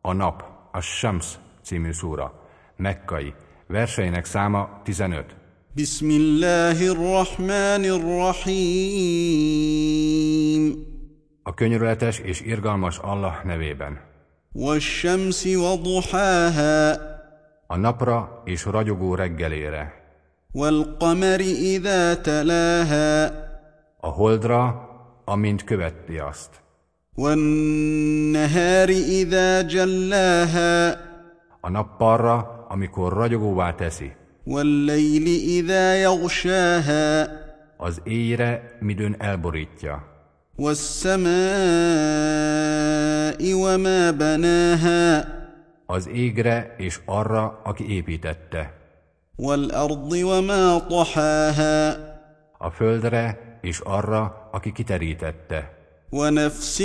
A nap, a Shams című szúra, mekkai, verseinek száma 15. Bismillahirrahmanirrahim. A könyörületes és irgalmas Allah nevében. A napra és ragyogó reggelére. A holdra, amint követi azt. والنهار إذا جلاها A nappalra, amikor ragyogóvá teszi. والليل إذا يغشاها Az éjre, midőn elborítja. والسماء وما بناها Az égre és arra, aki építette. والأرض وما طحاها A földre és arra, aki kiterítette. ونفس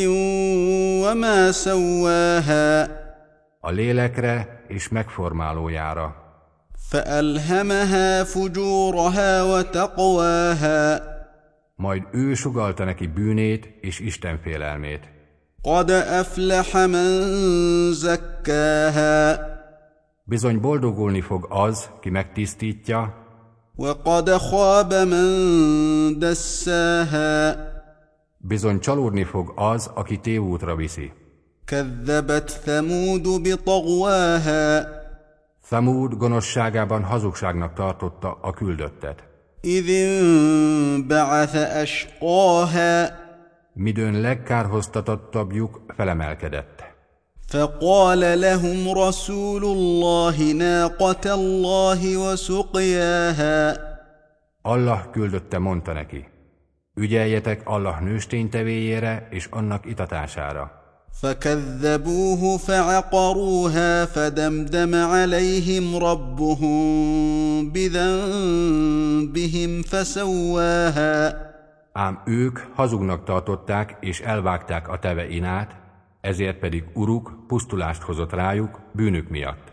وما سواها A lélekre és megformálójára. فألهمها فجورها وتقواها Majd ő sugalta neki bűnét és istenfélelmét. قد أفلح من زكاها Bizony boldogulni fog az, ki megtisztítja, وقد خاب من دساها bizony csalódni fog az, aki tévútra viszi. كذبت ثمود بطغواها Thamúd gonoszságában hazugságnak tartotta a küldöttet. إذ انبعث أشقاها Midőn legkárhoztatottabbjuk felemelkedett. فقال لهم رسول الله ناقة الله وسقياها Allah küldötte, mondta neki, ügyeljetek Allah nősténytevéjére és annak itatására. فكذبوه فعقروها فدمدم عليهم ربهم بذنبهم فسواها Ám ők hazugnak tartották és elvágták a teve inát, ezért pedig uruk pusztulást hozott rájuk bűnük miatt.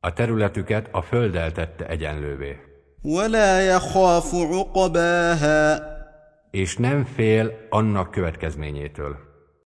A területüket a földdel tette egyenlővé. ولا يخاف عقباها és nem fél annak következményétől.